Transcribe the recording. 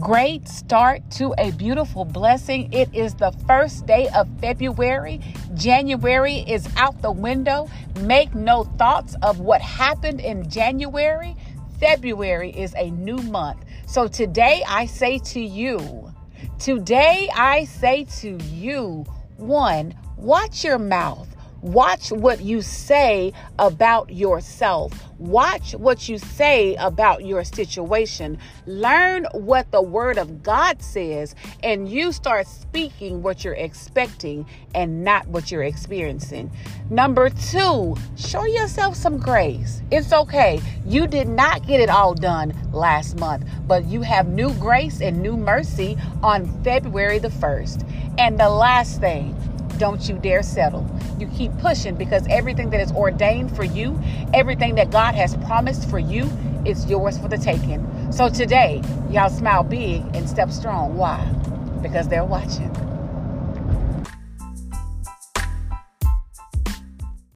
Great start to a beautiful blessing. It is the first day of February. January is out the window. Make no thoughts of what happened in January. February is a new month. So today I say to you, today I say to you, one, watch your mouth. Watch what you say about yourself. Watch what you say about your situation. Learn what the Word of God says, and you start speaking what you're expecting and not what you're experiencing. Number two, show yourself some grace. It's okay. You did not get it all done last month, but you have new grace and new mercy on February the 1st. And the last thing, don't you dare settle. You keep pushing because everything that is ordained for you, everything that God has promised for you, is yours for the taking. So today, y'all smile big and step strong. Why? Because they're watching.